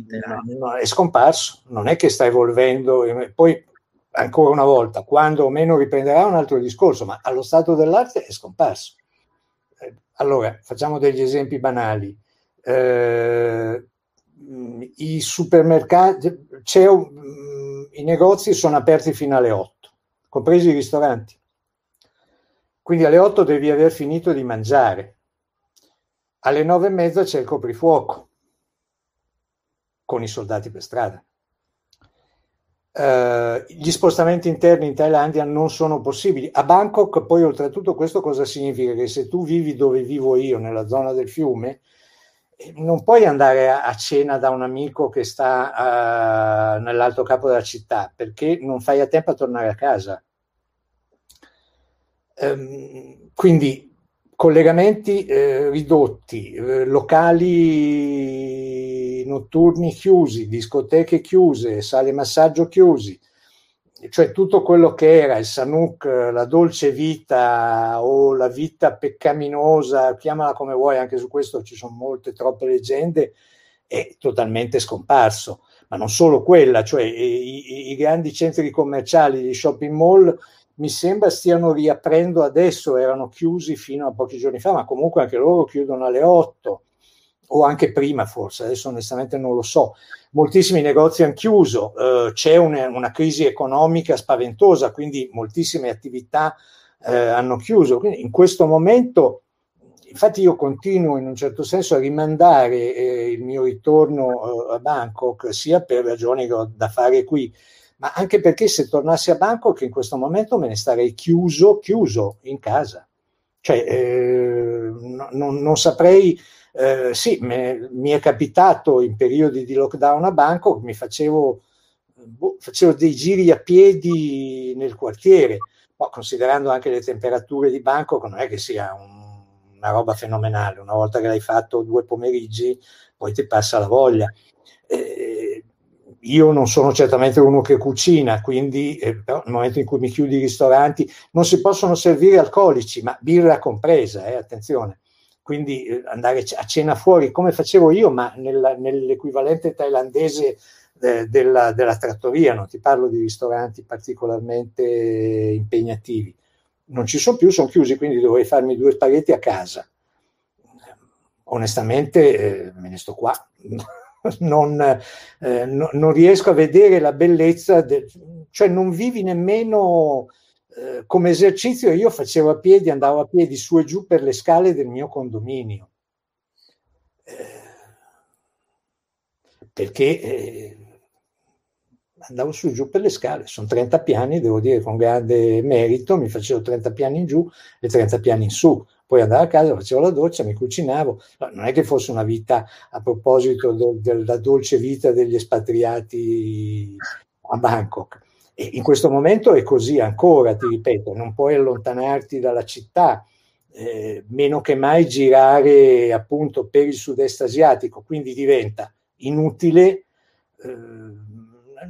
no, è scomparso, non è che sta evolvendo. Poi, ancora una volta, quando o meno riprenderà un altro discorso, ma allo stato dell'arte è scomparso. Eh, allora, facciamo degli esempi banali eh, i supermercati, un, i negozi sono aperti fino alle 8, compresi i ristoranti. Quindi alle 8 devi aver finito di mangiare. Alle 9 e mezza c'è il coprifuoco con i soldati per strada. Uh, gli spostamenti interni in Thailandia non sono possibili. A Bangkok, poi, oltretutto, questo cosa significa? Che se tu vivi dove vivo io, nella zona del fiume, non puoi andare a, cena da un amico che sta uh, nell'altro capo della città perché non fai a tempo a tornare a casa. Um, quindi collegamenti eh, ridotti, eh, locali notturni chiusi, discoteche chiuse, sale massaggio chiusi, cioè tutto quello che era il Sanuk, la dolce vita o la vita peccaminosa, chiamala come vuoi, anche su questo ci sono molte, troppe leggende, è totalmente scomparso. Ma non solo quella, cioè i, i grandi centri commerciali, gli shopping mall, mi sembra stiano riaprendo adesso, erano chiusi fino a pochi giorni fa, ma comunque anche loro chiudono alle 8 o anche prima forse, adesso onestamente non lo so. Moltissimi negozi hanno chiuso, eh, c'è una, una, crisi economica spaventosa, quindi moltissime attività eh, hanno chiuso. Quindi in questo momento, infatti io continuo in un certo senso a rimandare eh, il mio ritorno eh, a Bangkok, sia per ragioni che ho da fare qui, ma anche perché se tornassi a Bangkok in questo momento me ne starei chiuso, chiuso in casa. Cioè, eh, no, non, non saprei eh, sì, me, mi è capitato in periodi di lockdown a Bangkok, mi facevo, boh, facevo dei giri a piedi nel quartiere, ma considerando anche le temperature di Bangkok non è che sia un, una roba fenomenale, una volta che l'hai fatto due pomeriggi poi ti passa la voglia. Eh, io non sono certamente uno che cucina, quindi eh, nel momento in cui mi chiudi i ristoranti non si possono servire alcolici, ma birra compresa, eh, attenzione quindi eh, andare a cena fuori come facevo io, ma nella, nell'equivalente thailandese de, della, della, trattoria, non ti parlo di ristoranti particolarmente impegnativi. Non ci sono più, sono chiusi, quindi dovrei farmi due spaghetti a casa. Onestamente eh, me ne sto qua. non, eh, no, non, riesco a vedere la bellezza, de, cioè non vivi nemmeno eh, come esercizio io facevo a piedi, andavo a piedi su e giù per le scale del mio condominio. Eh, perché eh, andavo su e giù per le scale, sono 30 piani, devo dire con grande merito, mi facevo 30 piani in giù e 30 piani in su, poi andavo a casa, facevo la doccia, mi cucinavo, no, non è che fosse una vita a proposito de, della dolce vita degli espatriati a Bangkok, e in questo momento è così ancora, ti ripeto, non puoi allontanarti dalla città, eh, meno che mai girare appunto per il sud-est asiatico, quindi diventa inutile, eh,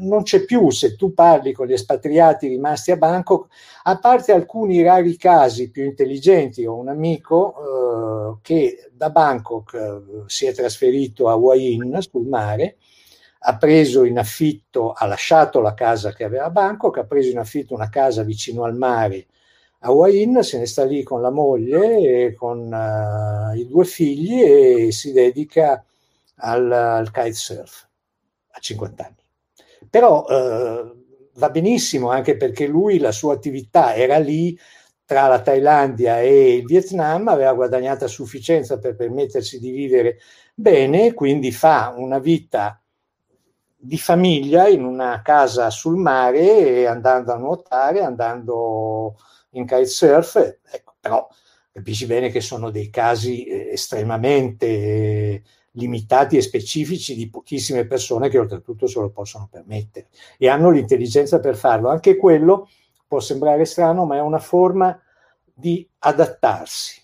non c'è più se tu parli con gli espatriati rimasti a Bangkok, a parte alcuni rari casi più intelligenti, ho un amico eh, che da Bangkok eh, si è trasferito a Hua Hin sul mare, ha preso in affitto, ha lasciato la casa che aveva a Bangkok, ha preso in affitto una casa vicino al mare a Wain, se ne sta lì con la moglie e con uh, i due figli e si dedica al, al kitesurf a 50 anni. Però uh, va benissimo anche perché lui, la sua attività era lì tra la Thailandia e il Vietnam, aveva guadagnato a sufficienza per permettersi di vivere bene, quindi fa una vita di famiglia in una casa sul mare, andando a nuotare, andando in kitesurf, ecco, però capisci bene che sono dei casi eh, estremamente eh, limitati e specifici di pochissime persone che oltretutto se lo possono permettere e hanno l'intelligenza per farlo. Anche quello può sembrare strano, ma è una forma di adattarsi.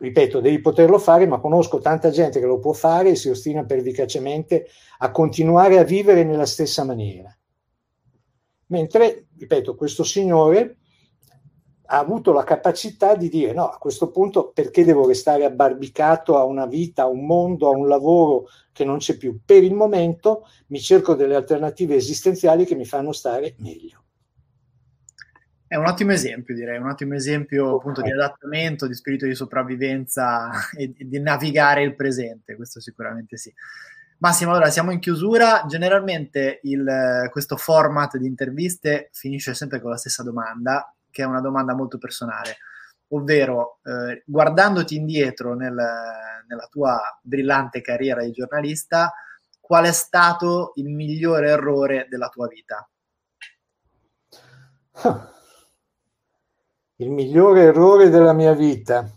Ripeto, devi poterlo fare, ma conosco tanta gente che lo può fare e si ostina pervicacemente a continuare a vivere nella stessa maniera. Mentre, ripeto, questo signore ha avuto la capacità di dire no, a questo punto perché devo restare abbarbicato a una vita, a un mondo, a un lavoro che non c'è più? Per il momento mi cerco delle alternative esistenziali che mi fanno stare meglio. È un ottimo esempio, direi, un ottimo esempio appunto di adattamento, di spirito di sopravvivenza e di navigare il presente, questo sicuramente sì. Massimo, allora siamo in chiusura. Generalmente il, questo format di interviste finisce sempre con la stessa domanda, che è una domanda molto personale, ovvero eh, guardandoti indietro nel, nella tua brillante carriera di giornalista, qual è stato il migliore errore della tua vita? Il migliore errore della mia vita.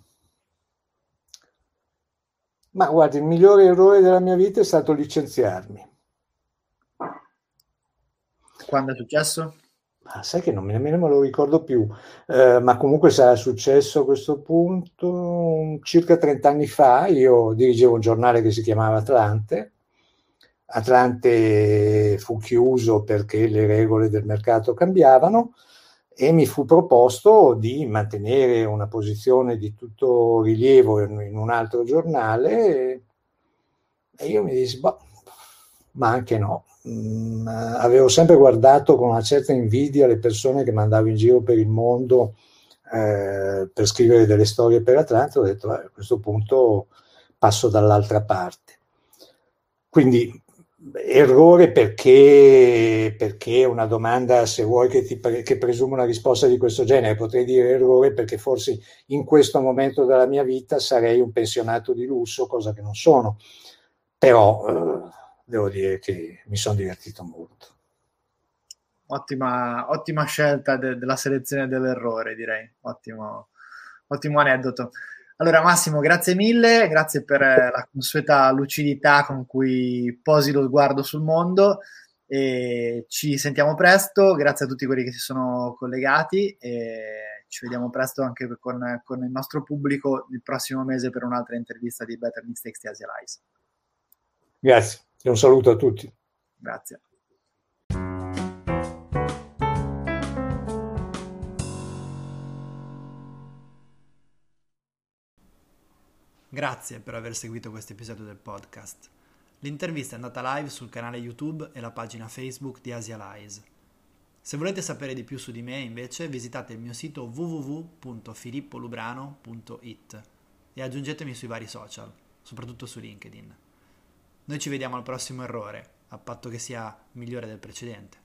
Ma guardi, il migliore errore della mia vita è stato licenziarmi. Quando è successo? Ah, sai che non me, nemmeno me lo ricordo più, eh, ma comunque sarà successo a questo punto circa 30 anni fa. Io dirigevo un giornale che si chiamava Atlante. Atlante fu chiuso perché le regole del mercato cambiavano e mi fu proposto di mantenere una posizione di tutto rilievo in, un altro giornale e io mi dissi, boh, ma anche no. Mm, avevo sempre guardato con una certa invidia le persone che mandavo in giro per il mondo eh, per scrivere delle storie per Atlanta, ho detto a questo punto passo dall'altra parte. Quindi errore perché, perché una domanda, se vuoi, che, ti, che presume una risposta di questo genere, potrei dire errore perché forse in questo momento della mia vita sarei un pensionato di lusso, cosa che non sono. Però eh, devo dire che mi sono divertito molto. Ottima, ottima scelta de- della selezione dell'errore, direi. Ottimo, ottimo aneddoto. Allora Massimo, grazie mille, grazie per eh, la consueta lucidità con cui posi lo sguardo sul mondo e ci sentiamo presto, grazie a tutti quelli che si sono collegati e ci vediamo presto anche con, con il nostro pubblico il prossimo mese per un'altra intervista di Better Mistakes di Asia Lies. Grazie e un saluto a tutti. Grazie. Grazie per aver seguito questo episodio del podcast. L'intervista è andata live sul canale YouTube e la pagina Facebook di Asia Lies. Se volete sapere di più su di me, invece, visitate il mio sito www.filippolubrano.it e aggiungetemi sui vari social, soprattutto su LinkedIn. Noi ci vediamo al prossimo errore, a patto che sia migliore del precedente.